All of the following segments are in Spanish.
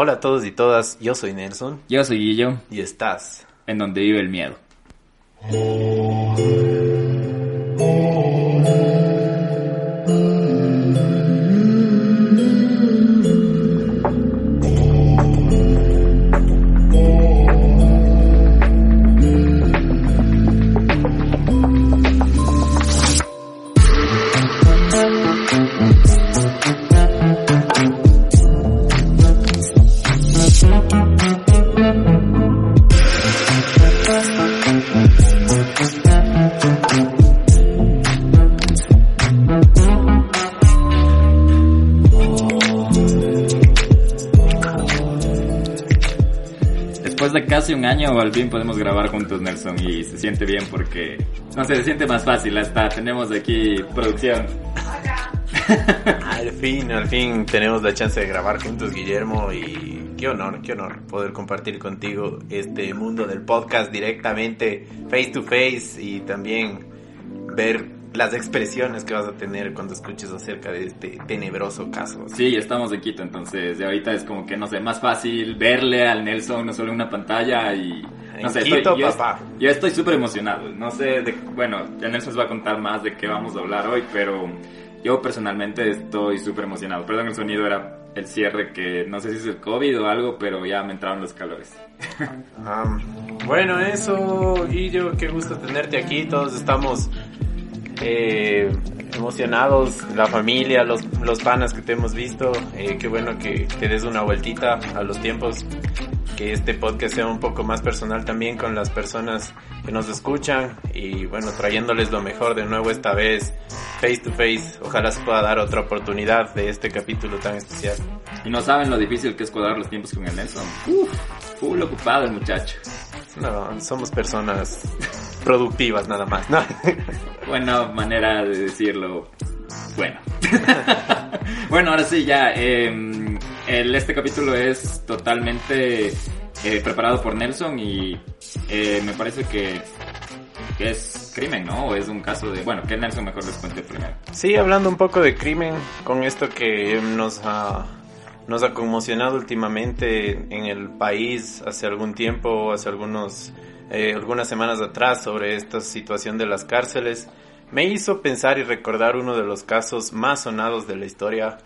Hola a todos y todas, yo soy Nelson Yo soy Guillo, y estás. en donde vive el miedo. Casi un año, al fin podemos grabar juntos, Nelson, y se siente bien porque, no sé, se siente más fácil. Hasta tenemos aquí producción. Al fin, al fin tenemos la chance de grabar juntos, Guillermo, y qué honor, qué honor poder compartir contigo este mundo del podcast directamente, face to face, y también ver las expresiones que vas a tener cuando escuches acerca de este tenebroso caso. Sí, estamos de Quito, entonces de ahorita es como que, no sé, más fácil verle al Nelson no solo en una pantalla y... No En sé, Quito, estoy, papá. yo estoy súper emocionado. No sé, de, bueno, ya Nelson nos va a contar más de qué vamos a hablar hoy, pero yo personalmente estoy súper emocionado. Perdón, el sonido era el cierre que no sé si es el COVID o algo, pero ya me entraron los calores. Am, bueno, eso, Guillo, qué gusto tenerte aquí. Todos estamos eh, emocionados, la familia, los, los panas que te hemos visto. Eh, qué bueno que te des una vueltita a los tiempos. Que este podcast sea un poco más personal también con las personas que nos escuchan. Y bueno, trayéndoles lo mejor de nuevo esta vez, face to face. Ojalá se pueda dar otra oportunidad de este capítulo tan especial. Y no saben lo difícil que es cuadrar los tiempos con el Nelson. Uf, full ocupado el muchacho. No, somos personas productivas nada más. ¿no? Buena manera de decirlo. Bueno. bueno, ahora sí, ya. eh, el, este capítulo es totalmente eh, preparado por Nelson y eh, me parece que, que es crimen, ¿no? O es un caso de... Bueno, que Nelson mejor les cuente primero. Sí, hablando un poco de crimen, con esto que nos ha, nos ha conmocionado últimamente en el país hace algún tiempo, hace algunos, eh, algunas semanas atrás sobre esta situación de las cárceles, me hizo pensar y recordar uno de los casos más sonados de la historia,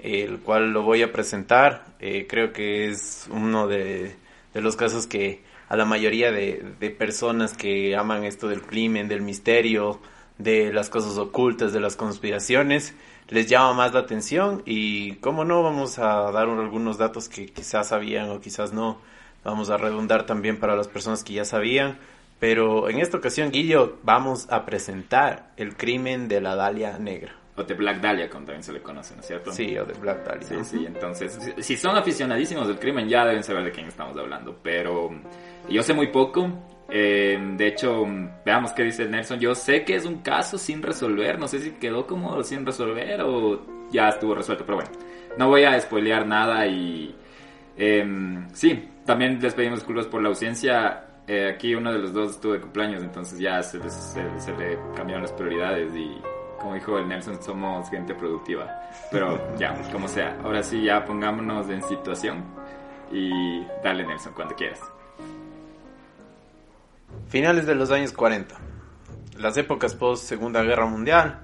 el cual lo voy a presentar. Eh, creo que es uno de, de los casos que a la mayoría de, de personas que aman esto del crimen, del misterio, de las cosas ocultas, de las conspiraciones, les llama más la atención y como no vamos a dar algunos datos que quizás sabían o quizás no, vamos a redundar también para las personas que ya sabían, pero en esta ocasión Guillo vamos a presentar el crimen de la Dalia Negra. O de Black Dahlia, como también se le conoce, ¿no es cierto? Sí, o de Black Dahlia. Sí, sí, entonces, si son aficionadísimos del crimen ya deben saber de quién estamos hablando, pero yo sé muy poco. Eh, de hecho, veamos qué dice Nelson. Yo sé que es un caso sin resolver, no sé si quedó como sin resolver o ya estuvo resuelto, pero bueno, no voy a spoilear nada y em, sí, también les pedimos disculpas por la ausencia. Eh, aquí uno de los dos estuvo de cumpleaños, entonces ya se, les- se- se le cambiaron las prioridades y como dijo el Nelson, somos gente productiva. Pero ya, como sea. Ahora sí, ya pongámonos en situación. Y dale, Nelson, cuando quieras. Finales de los años 40. Las épocas post Segunda Guerra Mundial.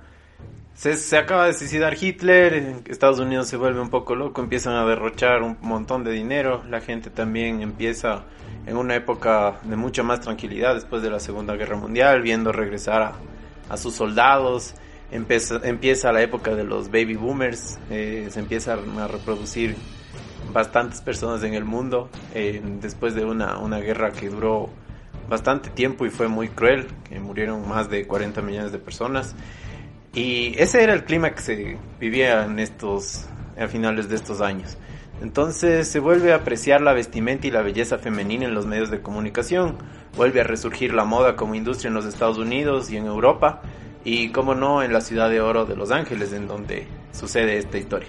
Se, se acaba de suicidar Hitler, Estados Unidos se vuelve un poco loco, empiezan a derrochar un montón de dinero, la gente también empieza en una época de mucha más tranquilidad después de la Segunda Guerra Mundial, viendo regresar a, a sus soldados, empieza, empieza la época de los baby boomers, eh, se empiezan a reproducir bastantes personas en el mundo eh, después de una, una guerra que duró bastante tiempo y fue muy cruel, que murieron más de 40 millones de personas. Y ese era el clima que se vivía en estos, a finales de estos años. Entonces se vuelve a apreciar la vestimenta y la belleza femenina en los medios de comunicación, vuelve a resurgir la moda como industria en los Estados Unidos y en Europa, y como no en la ciudad de oro de Los Ángeles, en donde sucede esta historia.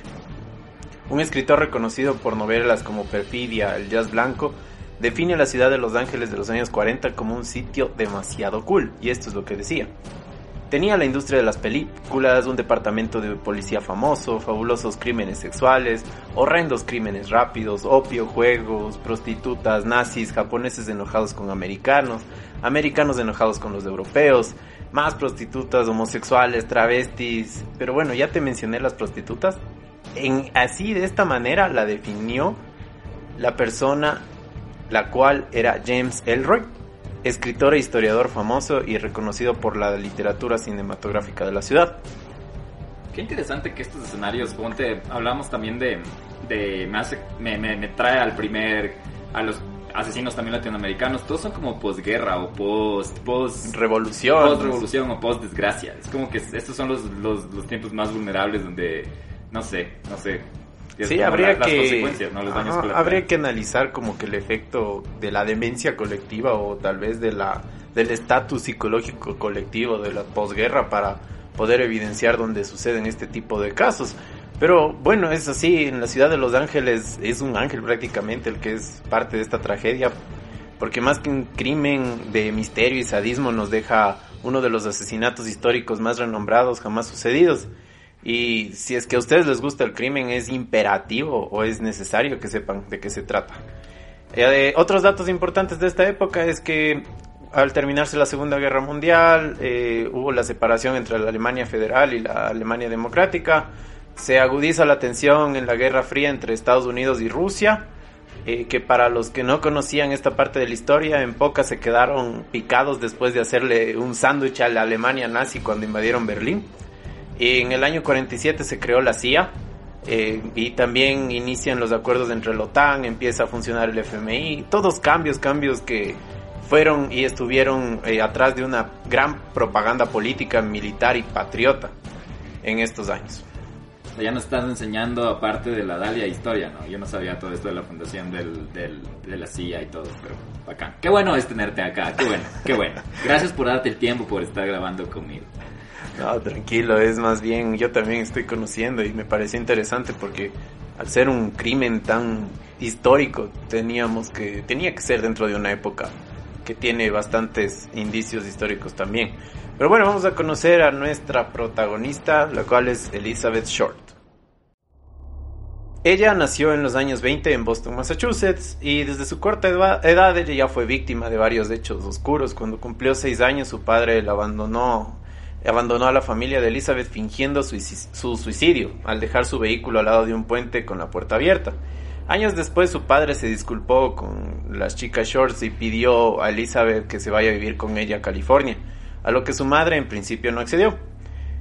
Un escritor reconocido por novelas como Perfidia, El Jazz Blanco, define la ciudad de Los Ángeles de los años 40 como un sitio demasiado cool, y esto es lo que decía. Tenía la industria de las películas, un departamento de policía famoso, fabulosos crímenes sexuales, horrendos crímenes rápidos, opio, juegos, prostitutas, nazis, japoneses enojados con americanos, americanos enojados con los europeos, más prostitutas, homosexuales, travestis. Pero bueno, ya te mencioné las prostitutas. Así, de esta manera, la definió la persona la cual era James Elroy, escritor e historiador famoso y reconocido por la literatura cinematográfica de la ciudad. Qué interesante que estos escenarios, ponte, hablamos también de, de me, me, me, trae al primer, a los asesinos también latinoamericanos, todos son como posguerra o post, post revolución, post revolución o post desgracia. Es como que estos son los, los, los tiempos más vulnerables donde, no sé, no sé, Sí, habría que habría que analizar como que el efecto de la demencia colectiva o tal vez de la del estatus psicológico colectivo de la posguerra para poder evidenciar dónde suceden este tipo de casos. Pero bueno, es así, en la ciudad de Los Ángeles es un ángel prácticamente el que es parte de esta tragedia, porque más que un crimen de misterio y sadismo nos deja uno de los asesinatos históricos más renombrados jamás sucedidos. Y si es que a ustedes les gusta el crimen, es imperativo o es necesario que sepan de qué se trata. Eh, otros datos importantes de esta época es que al terminarse la Segunda Guerra Mundial eh, hubo la separación entre la Alemania Federal y la Alemania Democrática. Se agudiza la tensión en la Guerra Fría entre Estados Unidos y Rusia. Eh, que para los que no conocían esta parte de la historia, en pocas se quedaron picados después de hacerle un sándwich a la Alemania nazi cuando invadieron Berlín. En el año 47 se creó la CIA eh, y también inician los acuerdos entre la OTAN, empieza a funcionar el FMI, todos cambios, cambios que fueron y estuvieron eh, atrás de una gran propaganda política, militar y patriota en estos años. Ya nos estás enseñando, aparte de la Dalia, historia, ¿no? Yo no sabía todo esto de la fundación del, del, de la CIA y todo, pero bacán. Qué bueno es tenerte acá, qué bueno, qué bueno. Gracias por darte el tiempo, por estar grabando conmigo. No, tranquilo, es más bien, yo también estoy conociendo y me pareció interesante porque al ser un crimen tan histórico, teníamos que, tenía que ser dentro de una época que tiene bastantes indicios históricos también. Pero bueno, vamos a conocer a nuestra protagonista, la cual es Elizabeth Short. Ella nació en los años 20 en Boston, Massachusetts, y desde su corta edad ella ya fue víctima de varios hechos oscuros. Cuando cumplió 6 años, su padre la abandonó abandonó a la familia de Elizabeth fingiendo su, suicidio al dejar su vehículo al lado de un puente con la puerta abierta. Años después su padre se disculpó con las chicas Shorts y pidió a Elizabeth que se vaya a vivir con ella a California, a lo que su madre en principio no accedió.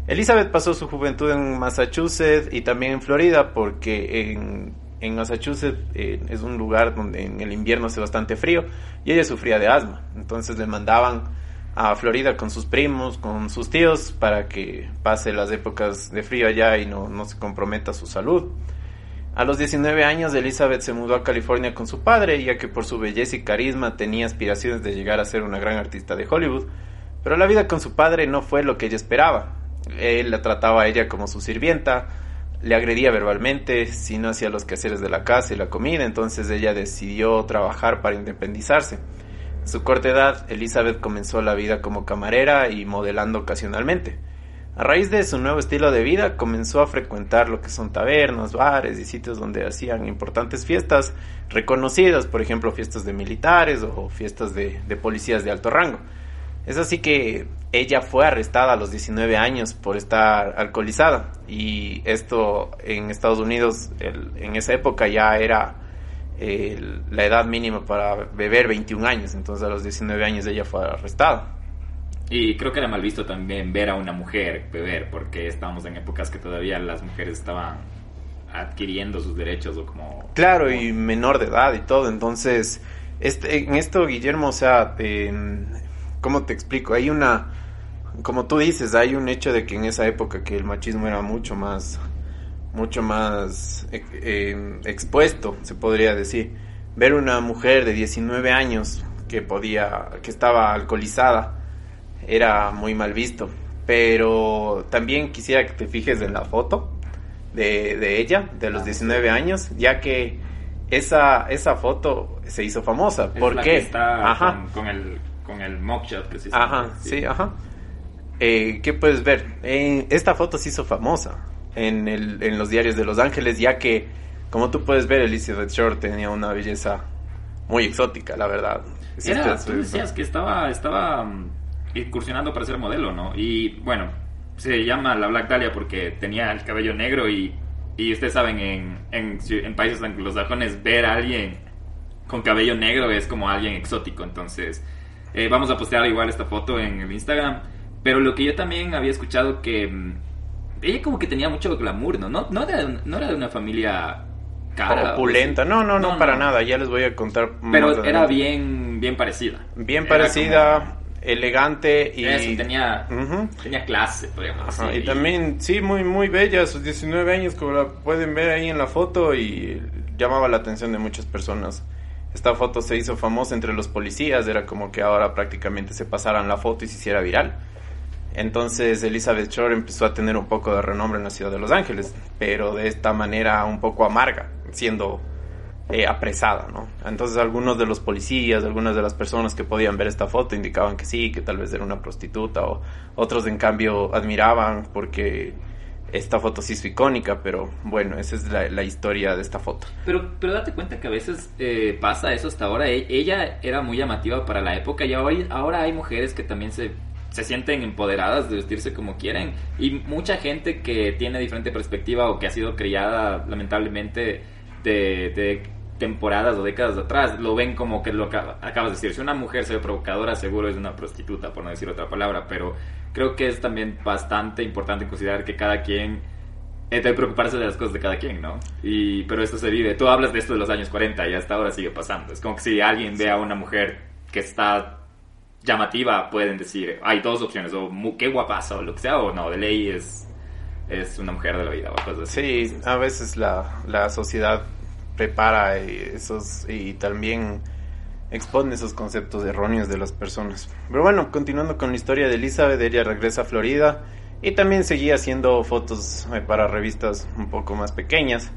Elizabeth pasó su juventud en Massachusetts y también en Florida porque en, Massachusetts eh, es un lugar donde en el invierno hace bastante frío y ella sufría de asma. Entonces le mandaban a Florida con sus primos, con sus tíos, para que pase las épocas de frío allá y no, no se comprometa su salud. A los 19 años, Elizabeth se mudó a California con su padre, ya que por su belleza y carisma tenía aspiraciones de llegar a ser una gran artista de Hollywood. Pero la vida con su padre no fue lo que ella esperaba. Él la trataba a ella como su sirvienta, le agredía verbalmente, si no hacía los quehaceres de la casa y la comida, entonces ella decidió trabajar para independizarse. Su corta edad, Elizabeth comenzó la vida como camarera y modelando ocasionalmente. A raíz de su nuevo estilo de vida, comenzó a frecuentar lo que son tabernas, bares y sitios donde hacían importantes fiestas reconocidas, por ejemplo, fiestas de militares o fiestas de, policías de alto rango. Es así que ella fue arrestada a los 19 años por estar alcoholizada y esto en Estados Unidos en esa época ya era la edad mínima para beber 21 años, entonces a los 19 años ella fue arrestada. Y creo que era mal visto también ver a una mujer beber, porque estábamos en épocas que todavía las mujeres estaban adquiriendo sus derechos o como... Claro, y menor de edad y todo, entonces este, en esto, Guillermo, o sea, ¿cómo te explico? Hay una, como tú dices, hay un hecho de que en esa época que el machismo era mucho más mucho más eh, expuesto, se podría decir. Ver una mujer de 19 años que podía, que estaba alcoholizada, era muy mal visto. Pero también quisiera que te fijes en la foto de, de ella, de los 19 años, ya que esa, esa foto se hizo famosa. ¿Por qué? está Con, el, con el mugshot que se Ajá, sí, ajá. eh, ¿qué puedes ver? Eh, esta foto se hizo famosa en, el, en los diarios de Los Ángeles, ya que, como tú puedes ver, Elizabeth Short tenía una belleza muy exótica, la verdad. Era, tú decías que estaba, estaba mm, incursionando para ser modelo, ¿no? Y bueno, se llama la Black Dahlia porque tenía el cabello negro y, y ustedes saben, en, en, en países anglosajones ver a alguien con cabello negro es como alguien exótico, entonces eh, vamos a postear igual esta foto en el Instagram. Pero lo que yo también había escuchado que mm, ella como que tenía mucho glamour, ¿no? No, no, era, no era de una familia cara. Opulenta, no, no, no, para nada, ya les voy a contar. Pero era bien, bien parecida. Bien parecida, elegante y... Eso, tenía, tenía clase, podríamos decir. Y, también, sí, muy, muy bella, sus 19 años, como la pueden ver ahí en la foto y llamaba la atención de muchas personas. Esta foto se hizo famosa entre los policías, era como que ahora prácticamente se pasaran la foto y se hiciera viral. Entonces Elizabeth Shore empezó a tener un poco de renombre en la ciudad de Los Ángeles, pero de esta manera un poco amarga, siendo eh, apresada, ¿no? Entonces algunos de los policías, algunas de las personas que podían ver esta foto indicaban que sí, que tal vez era una prostituta, o otros en cambio admiraban porque esta foto sí es icónica, pero bueno, esa es la, historia de esta foto. Pero, pero date cuenta que a veces eh, pasa eso hasta ahora. E, ella era muy llamativa para la época y hoy, ahora hay mujeres que también se, se sienten empoderadas de vestirse como quieren. Y mucha gente que tiene diferente perspectiva o que ha sido criada lamentablemente de, de temporadas o décadas atrás lo ven como que lo acabas de decir. Si una mujer se ve provocadora, seguro es una prostituta, por no decir otra palabra, pero creo que es también bastante importante considerar que cada quien eh, debe preocuparse de las cosas de cada quien, ¿no? Y, pero esto se vive. Tú hablas de esto de los años 40 y hasta ahora sigue pasando. Es como que si alguien ve a una mujer que está llamativa, pueden decir, hay dos opciones, o qué guapaza, o lo que sea, o no, de ley es, es una mujer de la vida, o cosas así. Sí, a veces la, la sociedad prepara esos y también expone esos conceptos erróneos de las personas. Pero bueno, continuando con la historia de Elizabeth, ella regresa a Florida y también seguía haciendo fotos eh, para revistas un poco más pequeñas.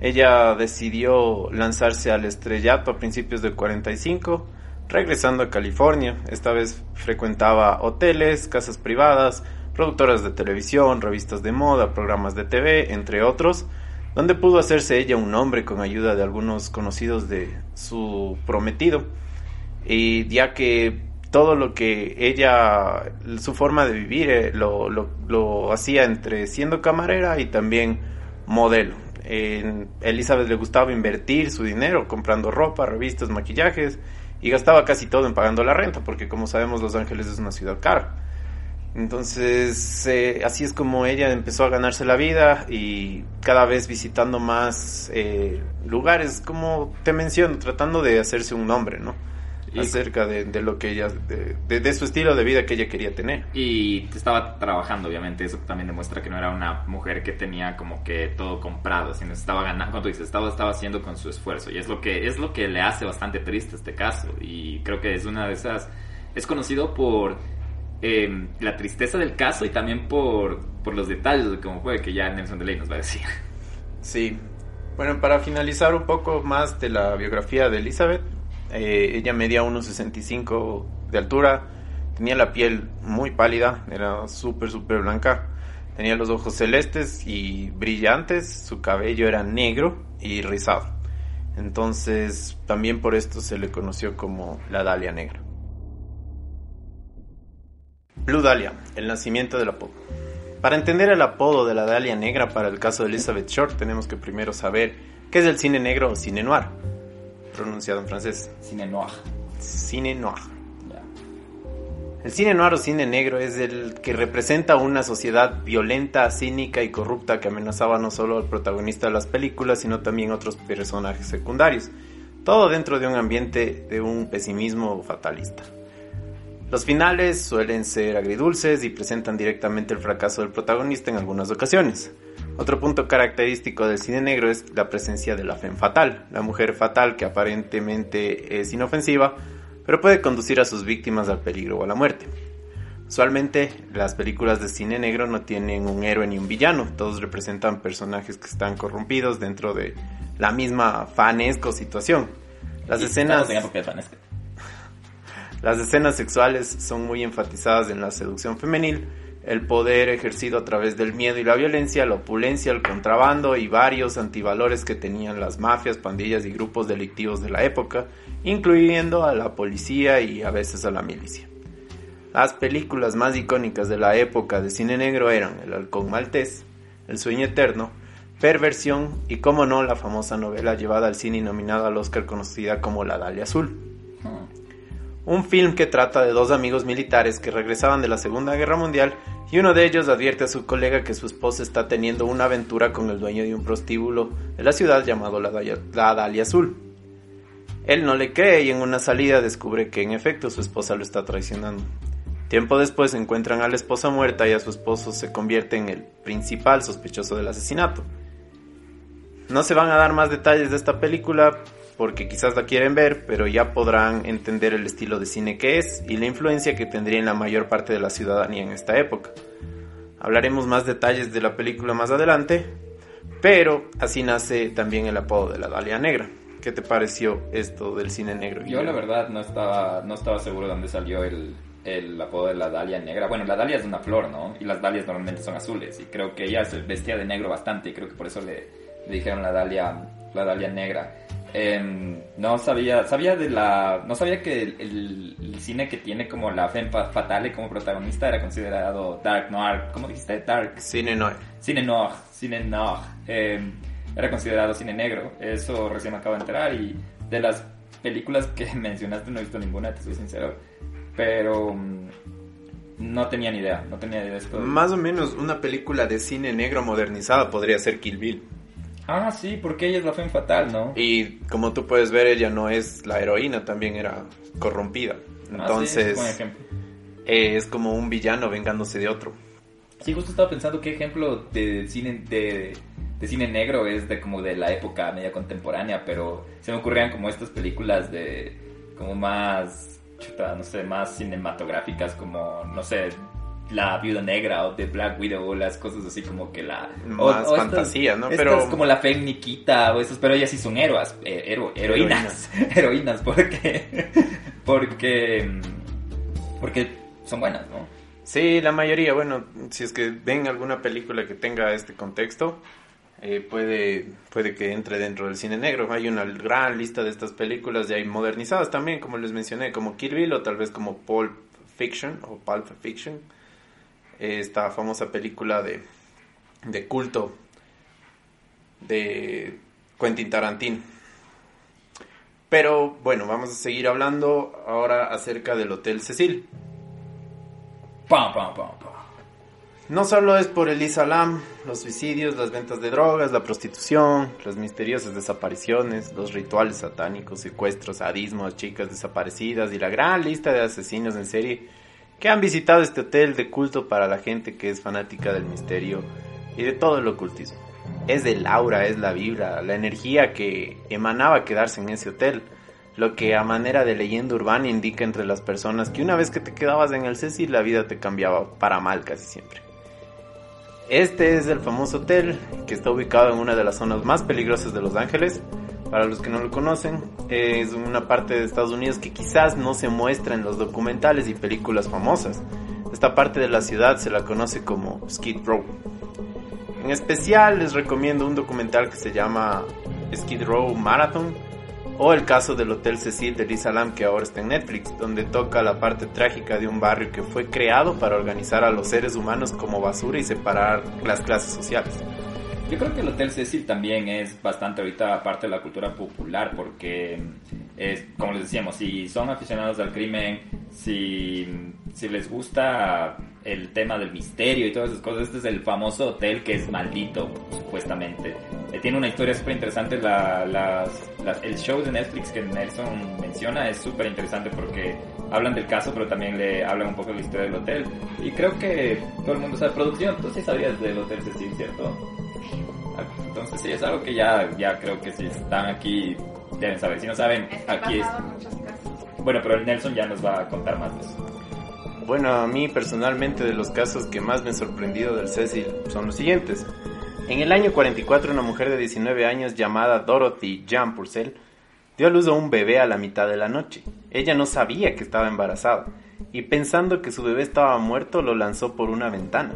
Ella decidió lanzarse al estrellato a principios del 45, regresando a California. Esta vez frecuentaba hoteles, casas privadas, productoras de televisión, revistas de moda, programas de TV, entre otros donde pudo hacerse ella un nombre con ayuda de algunos conocidos de su prometido. Y ya que todo lo que ella, su forma de vivir, eh, lo, lo, hacía entre siendo camarera y también modelo. En Elizabeth le gustaba invertir su dinero comprando ropa, revistas, maquillajes y gastaba casi todo en pagando la renta, porque como sabemos Los Ángeles es una ciudad cara. Entonces, eh, así es como ella empezó a ganarse la vida y cada vez visitando más eh, lugares, como te menciono, tratando de hacerse un nombre, ¿no? Acerca de, lo que ella, de, su estilo de vida que ella quería tener. Y estaba trabajando, obviamente, eso también demuestra que no era una mujer que tenía como que todo comprado, sino estaba ganando, como tú dices, estaba, estaba haciendo con su esfuerzo. Y es lo que, es lo que le hace bastante triste este caso. Y creo que es una de esas, es conocido por Em, la tristeza del caso y también por, por los detalles de cómo fue, que ya Nelson Delay nos va a decir. Sí. Bueno, para finalizar un poco más de la biografía de Elizabeth, eh, ella medía 1,65 de altura, tenía la piel muy pálida, era súper, súper blanca, tenía los ojos celestes y brillantes, su cabello era negro y rizado. Entonces, también por esto se le conoció como la Dalia Negra. Blue Dahlia, el nacimiento del apodo. Para entender el apodo de la Dahlia negra para el caso de Elizabeth Short, tenemos que primero saber qué es el cine negro o cine noir, pronunciado en francés. Cine noir. Cine noir. El cine noir o cine negro es el que representa una sociedad violenta, cínica y corrupta que amenazaba no solo al protagonista de las películas, sino también a otros personajes secundarios. Todo dentro de un ambiente de un pesimismo fatalista. Los finales suelen ser agridulces y presentan directamente el fracaso del protagonista en algunas ocasiones. Otro punto característico del cine negro es la presencia de la femme fatal, la mujer fatal que aparentemente es inofensiva, pero puede conducir a sus víctimas al peligro o a la muerte. Usualmente las películas de cine negro no tienen un héroe ni un villano, todos representan personajes que están corrompidos dentro de la misma fanesco situación. Las escenas... Las escenas sexuales son muy enfatizadas en la seducción femenil, el poder ejercido a través del miedo y la violencia, la opulencia, el contrabando y varios antivalores que tenían las mafias, pandillas y grupos delictivos de la época, incluyendo a la policía y a veces a la milicia. Las películas más icónicas de la época de cine negro eran El halcón maltés, El sueño eterno, Perversión y, como no, la famosa novela llevada al cine y nominada al Oscar conocida como La Dalia Azul. Un film que trata de dos amigos militares que regresaban de la Segunda Guerra Mundial y uno de ellos advierte a su colega que su esposa está teniendo una aventura con el dueño de un prostíbulo de la ciudad llamado la Dalia, Azul. Él no le cree y en una salida descubre que en efecto su esposa lo está traicionando. Tiempo después encuentran a la esposa muerta y a su esposo se convierte en el principal sospechoso del asesinato. No se van a dar más detalles de esta película porque quizás la quieren ver, pero ya podrán entender el estilo de cine que es y la influencia que tendría en la mayor parte de la ciudadanía en esta época. Hablaremos más detalles de la película más adelante, pero así nace también el apodo de la Dalia Negra. ¿Qué te pareció esto del cine negro? Yo la verdad no estaba, no estaba seguro de dónde salió el, el apodo de la Dalia Negra. Bueno, la Dalia es una flor, ¿no? Y las Dalias normalmente son azules. Y creo que ella se vestía de negro bastante y creo que por eso le, le dijeron la Dalia, la Dalia Negra. Em, no sabía, sabía de la, no sabía que el, cine que tiene como la femme fatale como protagonista era considerado dark noir, ¿cómo dijiste? Dark. Cine noir. Cine noir, cine noir. Em, era considerado cine negro. Eso recién me acabo de enterar y de las películas que mencionaste no he visto ninguna, te soy sincero. Pero mm, no tenía ni idea, no tenía idea de esto. Más o menos una película de cine negro modernizada podría ser Kill Bill. Ah, sí, porque ella es la fe fatal, ¿no? Y como tú puedes ver, ella no es la heroína, también era corrompida. Ah, Entonces, es como un villano vengándose de otro. Sí, justo estaba pensando qué ejemplo de cine de, cine negro es de como de la época media contemporánea, pero se me ocurrían como estas películas de como más no sé, más cinematográficas como no sé, la viuda negra o de Black Widow o las cosas así como que la más fantasía, ¿no? Pero es como la fe Nikita o esas, pero ellas sí son héroas, eh, heroínas, heroínas, porque porque porque son buenas, ¿no? Sí, la mayoría, bueno, si es que ven alguna película que tenga este contexto, eh, puede, puede que entre dentro del cine negro. Hay una gran lista de estas películas ya modernizadas también, como les mencioné, como Kill Bill o tal vez como Pulp Fiction o Pulp Fiction esta famosa película de, de culto de Quentin Tarantino. Pero bueno, vamos a seguir hablando ahora acerca del Hotel Cecil. no solo es por el Islam, los suicidios, las ventas de drogas, la prostitución, las misteriosas desapariciones, los rituales satánicos, secuestros, sadismos, chicas desaparecidas y la gran lista de asesinos en serie que han visitado este hotel de culto para la gente que es fanática del misterio y de todo el ocultismo. Es el aura, es la vibra, la energía que emanaba quedarse en ese hotel, lo que a manera de leyenda urbana indica entre las personas que una vez que te quedabas en el Cecil la vida te cambiaba para mal casi siempre. Este es el famoso hotel que está ubicado en una de las zonas más peligrosas de Los Ángeles, para los que no lo conocen, es una parte de Estados Unidos que quizás no se muestra en los documentales y películas famosas. Esta parte de la ciudad se la conoce como Skid Row. En especial les recomiendo un documental que se llama Skid Row Marathon o el caso del Hotel Cecil de Lisa Lam que ahora está en Netflix, donde toca la parte trágica de un barrio que fue creado para organizar a los seres humanos como basura y separar las clases sociales. Yo creo que el Hotel Cecil también es bastante ahorita parte de la cultura popular porque es, como les decíamos, si son aficionados al crimen, si, si les gusta el tema del misterio y todas esas cosas, este es el famoso hotel que es maldito, supuestamente. Eh, tiene una historia súper interesante, la, el show de Netflix que Nelson menciona es súper interesante porque hablan del caso, pero también le hablan un poco de la historia del hotel. Y creo que todo el mundo sabe producción, tú sí sabías del Hotel Cecil, ¿cierto? Entonces sí, es algo que ya, ya creo que si están aquí deben saber. Si no saben, aquí es... Bueno, pero el Nelson ya nos va a contar más de eso. Bueno, a mí personalmente de los casos que más me han sorprendido del Cecil son los siguientes. En el año 44 una mujer de 19 años llamada Dorothy Jean Purcell dio a luz a un bebé a la mitad de la noche. Ella no sabía que estaba embarazada y pensando que su bebé estaba muerto lo lanzó por una ventana.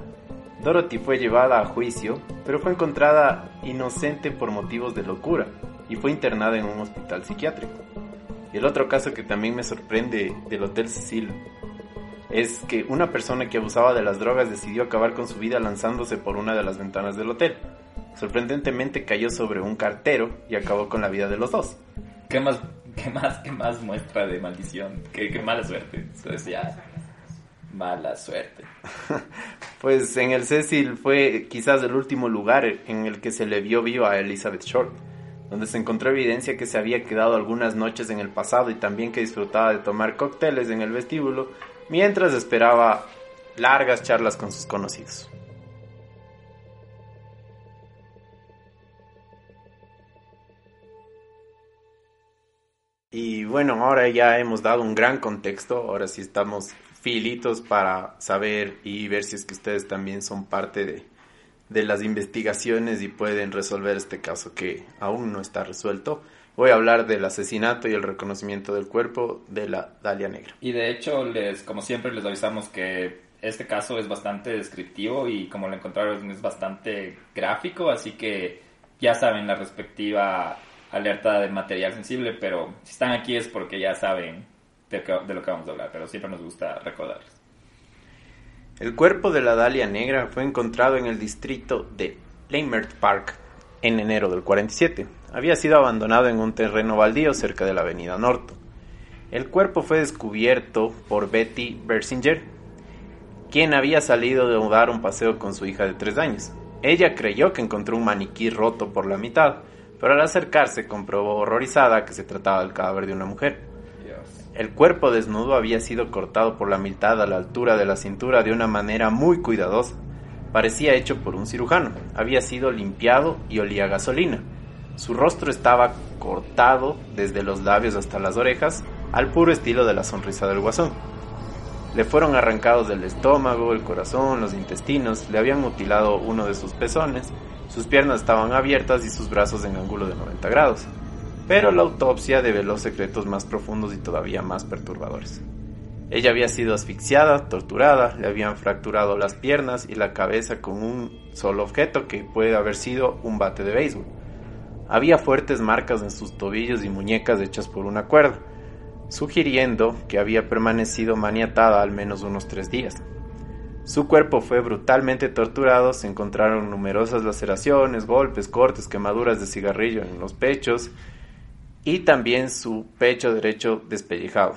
Dorothy fue llevada a juicio, pero fue encontrada inocente por motivos de locura y fue internada en un hospital psiquiátrico. El otro caso que también me sorprende del Hotel Cecil es que una persona que abusaba de las drogas decidió acabar con su vida lanzándose por una de las ventanas del hotel. Sorprendentemente cayó sobre un cartero y acabó con la vida de los dos. ¿Qué más, qué más, qué más muestra de maldición? Qué, mala suerte. Eso es ya mala suerte. pues en el Cecil fue quizás el último lugar en el que se le vio vivo a Elizabeth Short, donde se encontró evidencia que se había quedado algunas noches en el pasado y también que disfrutaba de tomar cócteles en el vestíbulo mientras esperaba largas charlas con sus conocidos. Y bueno, ahora ya hemos dado un gran contexto, ahora sí estamos filitos para saber y ver si es que ustedes también son parte de, las investigaciones y pueden resolver este caso que aún no está resuelto. Voy a hablar del asesinato y el reconocimiento del cuerpo de la Dalia Negra. Y de hecho, les, como siempre, les avisamos que este caso es bastante descriptivo y como lo encontraron es bastante gráfico, así que ya saben la respectiva alerta de material sensible, pero si están aquí es porque ya saben de, lo que vamos a hablar, pero siempre nos gusta recordarles. El cuerpo de la Dalia Negra fue encontrado en el distrito de Leimert Park en enero del 47. Había sido abandonado en un terreno baldío cerca de la avenida Norton. El cuerpo fue descubierto por Betty Bersinger, quien había salido de dar un paseo con su hija de tres años. Ella creyó que encontró un maniquí roto por la mitad, pero al acercarse comprobó horrorizada que se trataba del cadáver de una mujer. El cuerpo desnudo había sido cortado por la mitad a la altura de la cintura de una manera muy cuidadosa. Parecía hecho por un cirujano. Había sido limpiado y olía a gasolina. Su rostro estaba cortado desde los labios hasta las orejas, al puro estilo de la sonrisa del guasón. Le fueron arrancados del estómago, el corazón, los intestinos, le habían mutilado uno de sus pezones, sus piernas estaban abiertas y sus brazos en ángulo de 90 grados. Pero la autopsia develó secretos más profundos y todavía más perturbadores. Ella había sido asfixiada, torturada, le habían fracturado las piernas y la cabeza con un solo objeto que puede haber sido un bate de béisbol. Había fuertes marcas en sus tobillos y muñecas hechas por una cuerda, sugiriendo que había permanecido maniatada al menos unos tres días. Su cuerpo fue brutalmente torturado, se encontraron numerosas laceraciones, golpes, cortes, quemaduras de cigarrillo en los pechos y también su pecho derecho despellejado.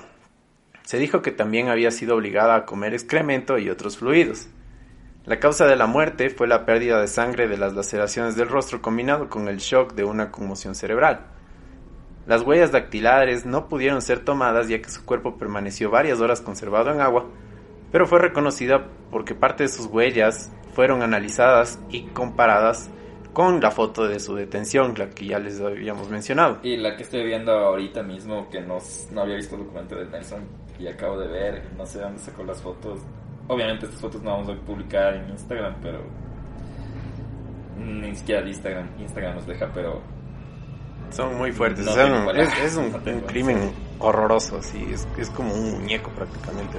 Se dijo que también había sido obligada a comer excremento y otros fluidos. La causa de la muerte fue la pérdida de sangre de las laceraciones del rostro combinado con el shock de una conmoción cerebral. Las huellas dactilares no pudieron ser tomadas ya que su cuerpo permaneció varias horas conservado en agua, pero fue reconocida porque parte de sus huellas fueron analizadas y comparadas con la foto de su detención, la que ya les habíamos mencionado. Y la que estoy viendo ahorita mismo, que no, no había visto el documento de Nelson y acabo de ver, no sé dónde sacó las fotos. Obviamente estas fotos no vamos a publicar en Instagram, pero ni siquiera Instagram, Instagram nos deja, pero son muy fuertes. es, un, crimen horroroso, así, es, es como un muñeco prácticamente,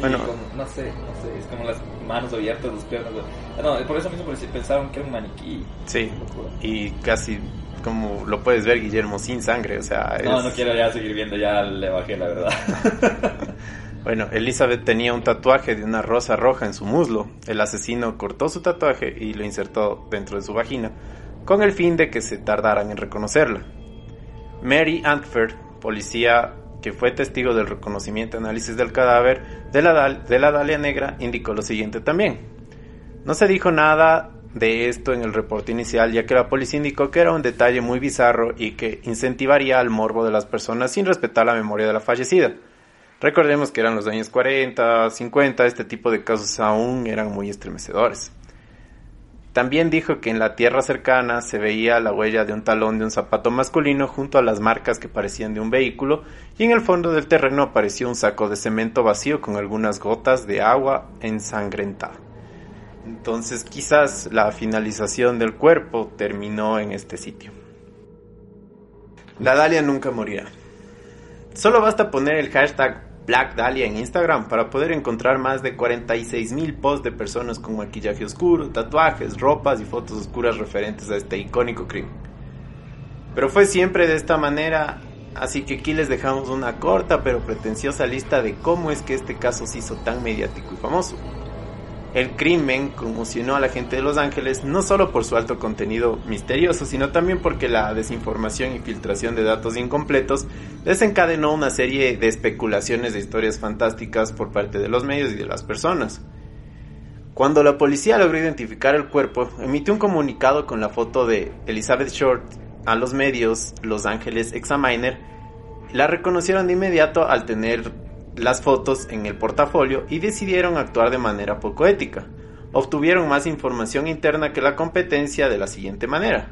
bueno, no sé, no sé, es como las manos abiertas, las piernas. No, por eso mismo pensaron que era un maniquí. Sí, y casi como lo puedes ver, Guillermo, sin sangre, o sea... No, no quiero ya seguir viendo, ya le bajé la verdad. bueno, Elizabeth tenía un tatuaje de una rosa roja en su muslo. El asesino cortó su tatuaje y lo insertó dentro de su vagina, con el fin de que se tardaran en reconocerla. Mary Antford, policía que fue testigo del reconocimiento y análisis del cadáver de la, de la Dalia Negra, indicó lo siguiente también. No se dijo nada de esto en el reporte inicial, ya que la policía indicó que era un detalle muy bizarro y que incentivaría al morbo de las personas sin respetar la memoria de la fallecida. Recordemos que eran los años 40, 50, este tipo de casos aún eran muy estremecedores. También dijo que en la tierra cercana se veía la huella de un talón de un zapato masculino junto a las marcas que parecían de un vehículo y en el fondo del terreno apareció un saco de cemento vacío con algunas gotas de agua ensangrentada. Entonces quizás la finalización del cuerpo terminó en este sitio. La Dalia nunca morirá. Solo basta poner el hashtag Black Dahlia en Instagram para poder encontrar más de 46.000 posts de personas con maquillaje oscuro, tatuajes, ropas y fotos oscuras referentes a este icónico crimen. Pero fue siempre de esta manera, así que aquí les dejamos una corta pero pretenciosa lista de cómo es que este caso se hizo tan mediático y famoso. El crimen conmocionó a la gente de Los Ángeles no solo por su alto contenido misterioso, sino también porque la desinformación y filtración de datos incompletos desencadenó una serie de especulaciones de historias fantásticas por parte de los medios y de las personas. Cuando la policía logró identificar el cuerpo, emitió un comunicado con la foto de Elizabeth Short a los medios Los Ángeles Examiner. La reconocieron de inmediato al tener las fotos en el portafolio y decidieron actuar de manera poco ética. Obtuvieron más información interna que la competencia de la siguiente manera.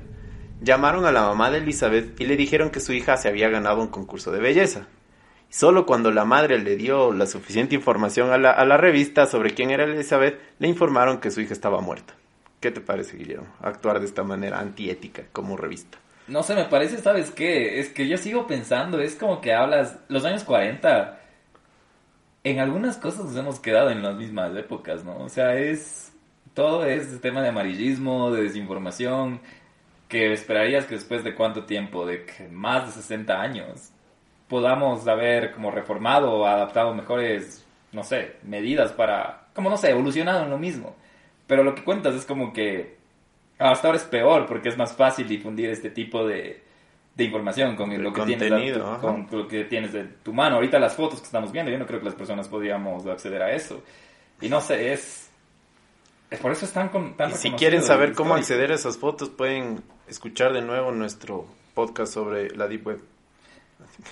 Llamaron a la mamá de Elizabeth y le dijeron que su hija se había ganado un concurso de belleza. Solo cuando la madre le dio la suficiente información a la, a la revista sobre quién era Elizabeth, le informaron que su hija estaba muerta. ¿Qué te parece, Guillermo? Actuar de esta manera antiética como revista. No sé, me parece, ¿sabes qué? Es que yo sigo pensando, es como que hablas, los años 40 en algunas cosas nos hemos quedado en las mismas épocas, ¿no? O sea, es todo es tema de amarillismo, de desinformación, que esperarías que después de cuánto tiempo, de más de 60 años, podamos haber como reformado o adaptado mejores, no sé, medidas para, como no sé, evolucionado en lo mismo. Pero lo que cuentas es como que hasta ahora es peor porque es más fácil difundir este tipo de, de información con lo que tienes con lo que tienes de tu mano. Ahorita las fotos que estamos viendo yo no creo que las personas podríamos acceder a eso. Y no sé es es por eso están con tan y si quieren saber cómo acceder a esas fotos pueden escuchar de nuevo nuestro podcast sobre la deep web.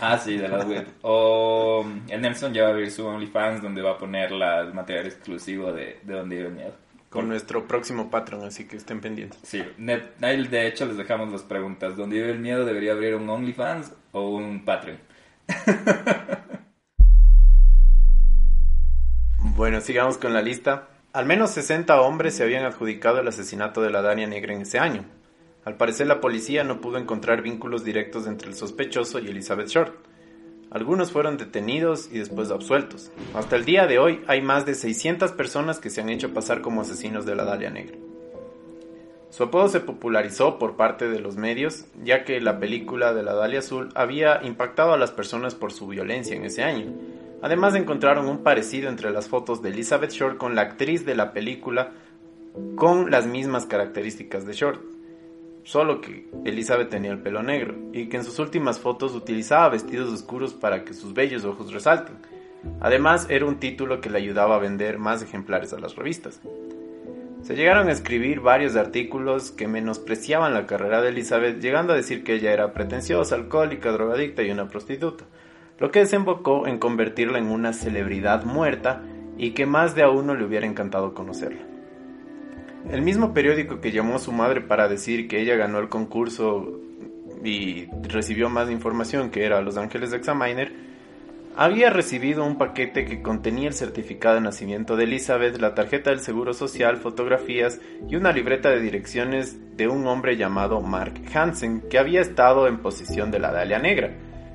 Ah sí de la web. O el Nelson ya va a abrir su OnlyFans donde va a poner la, el material exclusivo de, de donde el miedo con nuestro próximo patrón, así que estén pendientes. Sí, ahí de hecho les dejamos las preguntas. ¿Dónde vive el miedo debería abrir un OnlyFans o un Patreon? bueno, sigamos con la lista. Al menos 60 hombres se habían adjudicado el asesinato de la Dania Negra en ese año. Al parecer la policía no pudo encontrar vínculos directos entre el sospechoso y Elizabeth Short algunos fueron detenidos y después absueltos. Hasta el día de hoy hay más de 600 personas que se han hecho pasar como asesinos de la Dalia Negra. Su apodo se popularizó por parte de los medios, ya que la película de la Dalia Azul había impactado a las personas por su violencia en ese año. Además encontraron un parecido entre las fotos de Elizabeth Short con la actriz de la película con las mismas características de Short solo que Elizabeth tenía el pelo negro y que en sus últimas fotos utilizaba vestidos oscuros para que sus bellos ojos resalten. Además, era un título que le ayudaba a vender más ejemplares a las revistas. Se llegaron a escribir varios artículos que menospreciaban la carrera de Elizabeth, llegando a decir que ella era pretenciosa, alcohólica, drogadicta y una prostituta, lo que desembocó en convertirla en una celebridad muerta y que más de a uno le hubiera encantado conocerla. El mismo periódico que llamó a su madre para decir que ella ganó el concurso y recibió más información, que era Los Ángeles Examiner, había recibido un paquete que contenía el certificado de nacimiento de Elizabeth, la tarjeta del Seguro Social, fotografías y una libreta de direcciones de un hombre llamado Mark Hansen, que había estado en posesión de la Dalia Negra.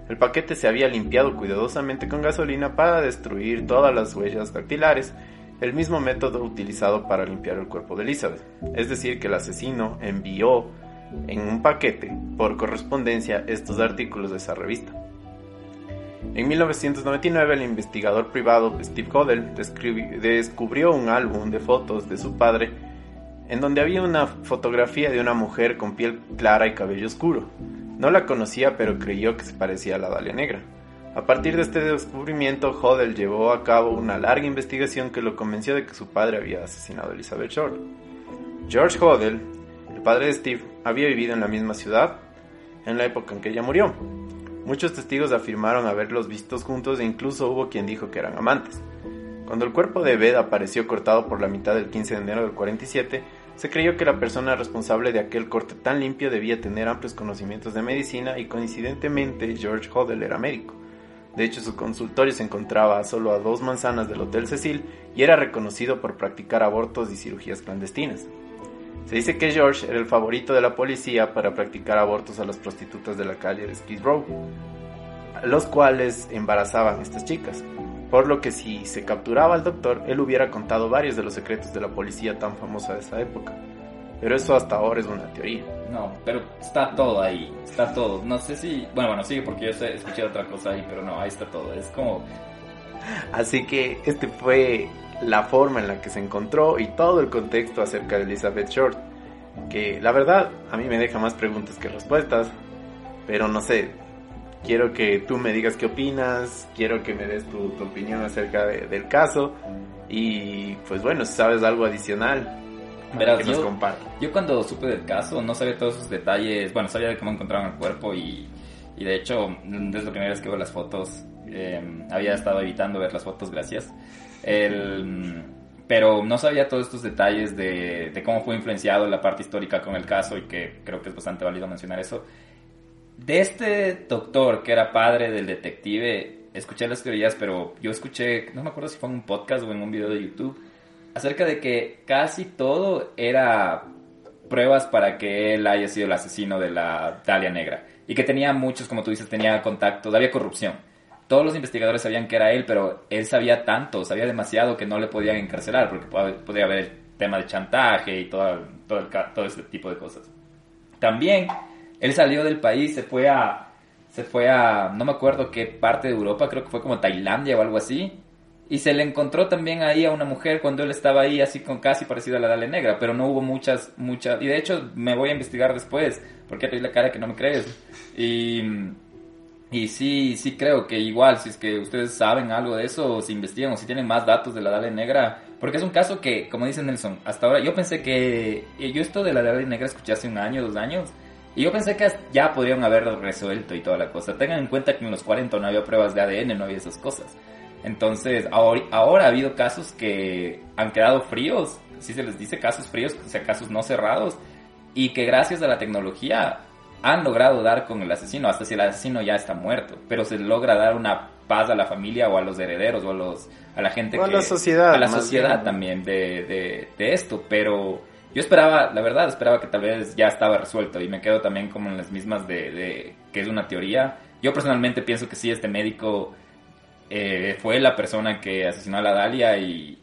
El paquete se había limpiado cuidadosamente con gasolina para destruir todas las huellas dactilares el mismo método utilizado para limpiar el cuerpo de Elizabeth, es decir, que el asesino envió en un paquete por correspondencia estos artículos de esa revista. En 1999 el investigador privado Steve Hodel descubrió un álbum de fotos de su padre en donde había una fotografía de una mujer con piel clara y cabello oscuro. No la conocía pero creyó que se parecía a la Dalia Negra. A partir de este descubrimiento, Hodel llevó a cabo una larga investigación que lo convenció de que su padre había asesinado a Elizabeth Short. George Hodel, el padre de Steve, había vivido en la misma ciudad en la época en que ella murió. Muchos testigos afirmaron haberlos vistos juntos e incluso hubo quien dijo que eran amantes. Cuando el cuerpo de Bed apareció cortado por la mitad del 15 de enero del 47, se creyó que la persona responsable de aquel corte tan limpio debía tener amplios conocimientos de medicina y coincidentemente George Hodel era médico. De hecho, su consultorio se encontraba solo a dos manzanas del Hotel Cecil y era reconocido por practicar abortos y cirugías clandestinas. Se dice que George era el favorito de la policía para practicar abortos a las prostitutas de la calle de Skid Row, los cuales embarazaban a estas chicas. por lo que si se capturaba al doctor, él hubiera contado varios de los secretos de la policía tan famosa de esa época. Pero eso hasta ahora es una teoría. No, pero está todo ahí, está todo. No sé si, bueno, bueno, sigue porque yo sé, escuché otra cosa ahí, pero no, ahí está todo. Es como... Así que este fue la forma en la que se encontró y todo el contexto acerca de Elizabeth Short. Que la verdad a mí me deja más preguntas que respuestas. Pero no sé, quiero que tú me digas qué opinas, quiero que me des tu, opinión acerca del caso. Y pues bueno, si sabes algo adicional, Verás, yo, yo cuando supe del caso no sabía todos esos detalles, bueno, sabía de cómo encontraron el cuerpo y, y de hecho, desde la primera vez que veo las fotos, eh, había estado evitando ver las fotos, gracias. El, pero no sabía todos estos detalles de, de, cómo fue influenciado la parte histórica con el caso y que creo que es bastante válido mencionar eso. De este doctor que era padre del detective, escuché las teorías, pero yo escuché, no me acuerdo si fue en un podcast o en un video de YouTube, acerca de que casi todo era pruebas para que él haya sido el asesino de la Dalia Negra. Y que tenía muchos, como tú dices, tenía contactos, había corrupción. Todos los investigadores sabían que era él, pero él sabía tanto, sabía demasiado que no le podían encarcelar, porque podría haber tema de chantaje y todo, todo, todo ese tipo de cosas. También, él salió del país, se fue a, se fue a, no me acuerdo qué parte de Europa, creo que fue como Tailandia o algo así, y se le encontró también ahí a una mujer cuando él estaba ahí, así con casi parecido a la Dale Negra, pero no hubo muchas, muchas. Y de hecho, me voy a investigar después, porque hay la cara que no me crees. Y, y sí, sí creo que igual, si es que ustedes saben algo de eso, o si investigan, o si tienen más datos de la Dale Negra, porque es un caso que, como dice Nelson, hasta ahora yo pensé que. Yo esto de la Dale Negra escuché hace un año, dos años. Y yo pensé que ya podrían haberlo resuelto y toda la cosa. Tengan en cuenta que en los 40 no había pruebas de ADN, no había esas cosas. Entonces, ahora, ha habido casos que han quedado fríos, si se les dice casos fríos, o sea, casos no cerrados, y que gracias a la tecnología han logrado dar con el asesino, hasta si el asesino ya está muerto, pero se logra dar una paz a la familia o a los herederos o a, los, a la gente o a la sociedad. A la sociedad también de, de, esto, pero yo esperaba, la verdad, esperaba que tal vez ya estaba resuelto y me quedo también como en las mismas de, de que es una teoría. Yo personalmente pienso que sí, este médico eh, fue la persona que asesinó a la Dalia y,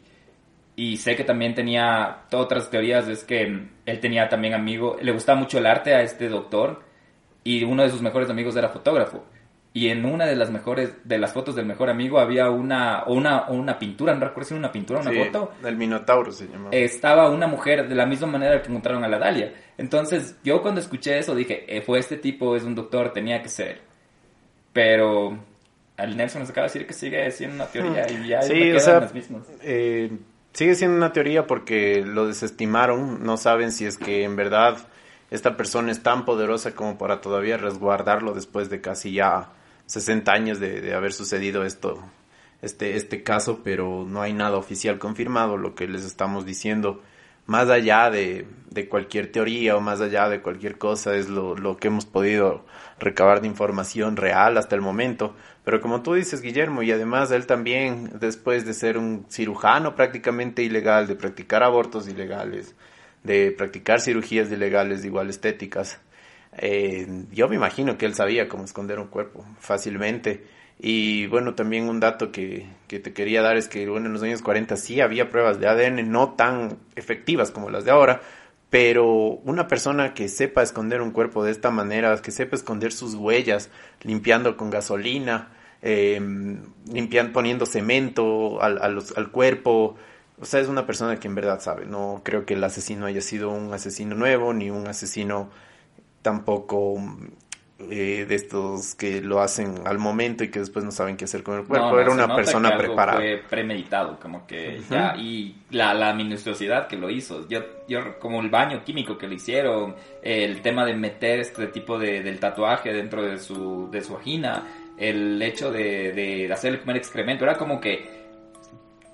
y sé que también tenía otras teorías, es que él tenía también amigo, le gustaba mucho el arte a este doctor y uno de sus mejores amigos era fotógrafo. Y en una de las mejores, de las fotos del mejor amigo había una, una, una pintura, no recuerdo si era una pintura, una foto. El Minotauro se llamaba. Estaba una mujer de la misma manera que encontraron a la Dalia. Entonces, yo cuando escuché eso dije, eh, fue este tipo, es un doctor, tenía que ser. Pero al Nelson nos acaba de decir que sigue siendo una teoría y ya sí, o sea, las mismas. Eh, sigue siendo una teoría porque lo desestimaron, no saben si es que en verdad esta persona es tan poderosa como para todavía resguardarlo después de casi ya 60 años de, de haber sucedido esto, este, este caso, pero no hay nada oficial confirmado, lo que les estamos diciendo más allá de, de, cualquier teoría o más allá de cualquier cosa es lo, lo, que hemos podido recabar de información real hasta el momento. Pero como tú dices, Guillermo, y además él también, después de ser un cirujano prácticamente ilegal, de practicar abortos ilegales, de practicar cirugías ilegales igual estéticas, eh, yo me imagino que él sabía cómo esconder un cuerpo fácilmente y bueno, también un dato que, que, te quería dar es que bueno, en los años 40 sí había pruebas de ADN no tan efectivas como las de ahora, pero una persona que sepa esconder un cuerpo de esta manera, que sepa esconder sus huellas, limpiando con gasolina, eh, limpiando, poniendo cemento al, al cuerpo, o sea, es una persona que en verdad sabe. No creo que el asesino haya sido un asesino nuevo, ni un asesino tampoco eh, de estos que lo hacen al momento y que después no saben qué hacer con el cuerpo. Era una persona preparada. Fue premeditado, como que ya, y la, la, minuciosidad que lo hizo. Yo, yo, como el baño químico que le hicieron, el tema de meter este tipo de, del tatuaje dentro de su, de su vagina, el hecho de, de hacerle comer excremento, era como que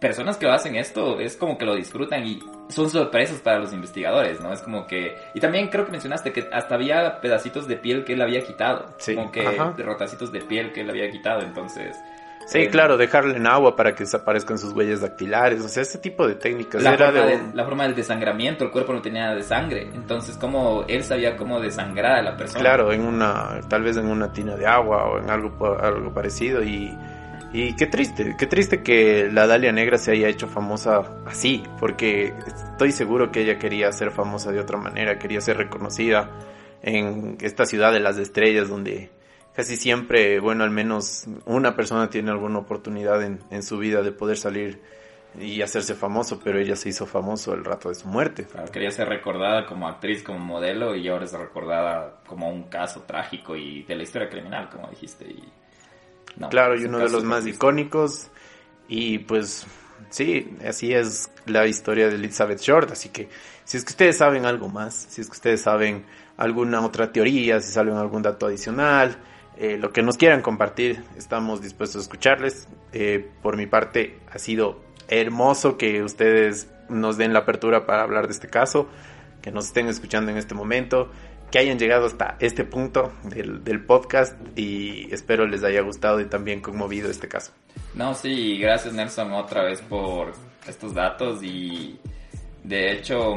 personas que hacen esto es como que lo disfrutan y son sorpresas para los investigadores, ¿no? Es como que... Y también creo que mencionaste que hasta había pedacitos de piel que él había quitado. Sí. Como que rotacitos de piel que él había quitado, entonces... Sí, eh, claro, dejarle en agua para que desaparezcan sus huellas dactilares, o sea, este tipo de técnicas. La, forma, de... la forma del desangramiento, el cuerpo no tenía nada de sangre, entonces como él sabía cómo desangrar a la persona. Claro, en una, tal vez en una tina de agua o en algo, algo parecido y Y qué triste, qué triste que la Dalia Negra se haya hecho famosa así, porque estoy seguro que ella quería ser famosa de otra manera, quería ser reconocida en esta ciudad de las estrellas donde casi siempre, bueno, al menos una persona tiene alguna oportunidad en, en su vida de poder salir y hacerse famoso, pero ella se hizo famoso el rato de su muerte. quería ser recordada como actriz, como modelo y ahora es recordada como un caso trágico y de la historia criminal, como dijiste. Y, claro, y uno de los más icónicos. Y pues sí, así es la historia de Elizabeth Short, así que si es que ustedes saben algo más, si es que ustedes saben alguna otra teoría, si saben algún dato adicional, eh, lo que nos quieran compartir, estamos dispuestos a escucharles. Eh, por mi parte, ha sido hermoso que ustedes nos den la apertura para hablar de este caso, que nos estén escuchando en este momento, que hayan llegado hasta este punto del, podcast y espero les haya gustado y también conmovido este caso. No, sí, gracias Nelson otra vez por estos datos y de hecho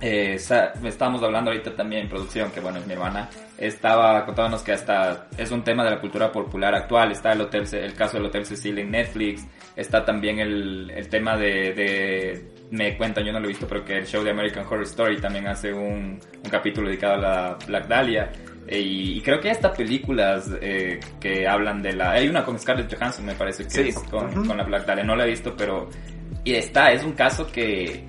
eh, estábamos hablando ahorita también en producción, que bueno, es mi hermana, estaba contándonos que hasta es un tema de la cultura popular actual, está el hotel, el caso del Hotel Cecil en Netflix, está también el, tema de, me cuentan, yo no lo he visto, pero que el show de American Horror Story también hace un, un capítulo dedicado a la Black Dahlia. Y, creo que hasta películas eh, que hablan de la... Hay una con Scarlett Johansson, me parece que es con, con la Black Dahlia. No la he visto, pero... Y está, es un caso que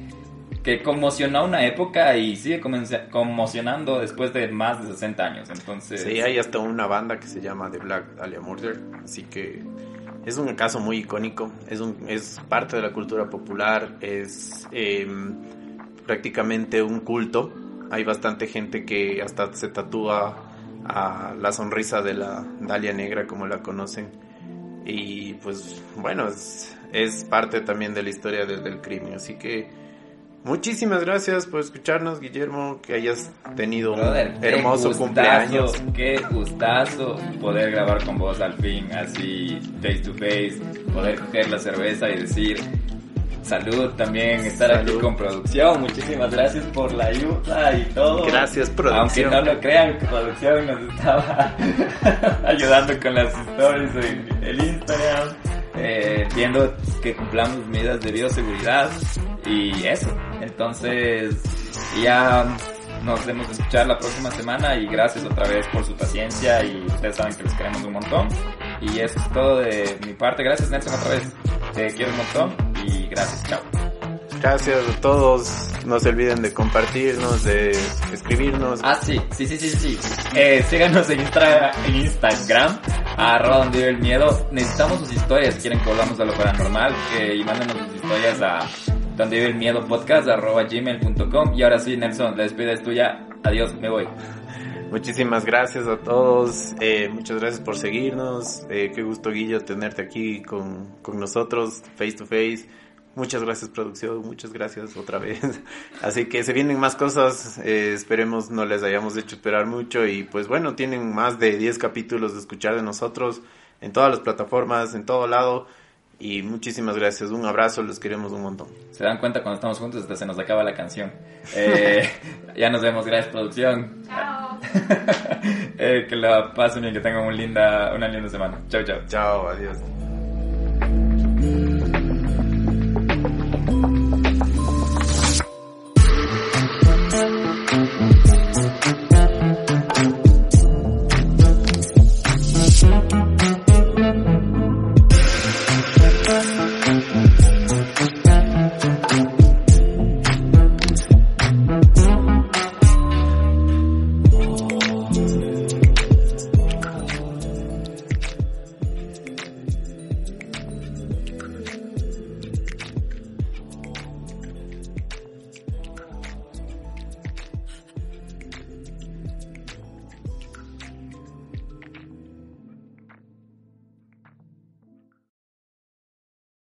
que conmocionó una época y sigue conmocionando después de más de 60 años. Entonces, sí, hay hasta una banda que se llama The Black Dahlia Murder, así que es un caso muy icónico, es, un, parte de la cultura popular, es em, prácticamente un culto. Hay bastante gente que hasta se tatúa a la sonrisa de la Dalia Negra, como la conocen. Y pues bueno, es, es parte también de la historia del crimen. Así que Muchísimas gracias por escucharnos, Guillermo, que hayas tenido un hermoso cumpleaños. Qué gustazo poder grabar con vos al fin, así face to face, poder coger la cerveza y decir salud también, estar aquí con producción. Muchísimas gracias por la ayuda y todo. Gracias, producción. Aunque no lo crean, producción nos estaba ayudando con las stories en el Instagram, eh, viendo que cumplamos medidas de bioseguridad y eso. Entonces, ya nos vemos a escuchar la próxima semana y gracias otra vez por su paciencia y ustedes saben que les queremos un montón. Y eso es todo de mi parte. Gracias Nelson otra vez. Te quiero un montón y gracias. Chao. Gracias a todos. No se olviden de compartirnos, de escribirnos. Ah, sí, sí, sí, sí, sí. Eh, síganos en, en Instagram, arroba donde vive el miedo. Necesitamos sus historias. Quieren que volvamos a lo paranormal, que y mándenos sus historias a donde vive el miedo podcast arroba gmail.com y ahora sí Nelson la despedida es tuya adiós me voy muchísimas gracias a todos eh, muchas gracias por seguirnos eh, qué gusto Guillo tenerte aquí con, con nosotros face to face Muchas gracias producción, muchas gracias otra vez. Así que se vienen más cosas, eh, esperemos no les hayamos hecho esperar mucho y pues bueno, tienen más de 10 capítulos de escuchar de nosotros en todas las plataformas, en todo lado. Y muchísimas gracias, un abrazo, los queremos un montón. Se dan cuenta cuando estamos juntos, hasta se nos acaba la canción. Eh, ya nos vemos, gracias producción. Chao. eh, que la pasen y que tengan un linda, una linda semana. Chao, chao. Chao, adiós.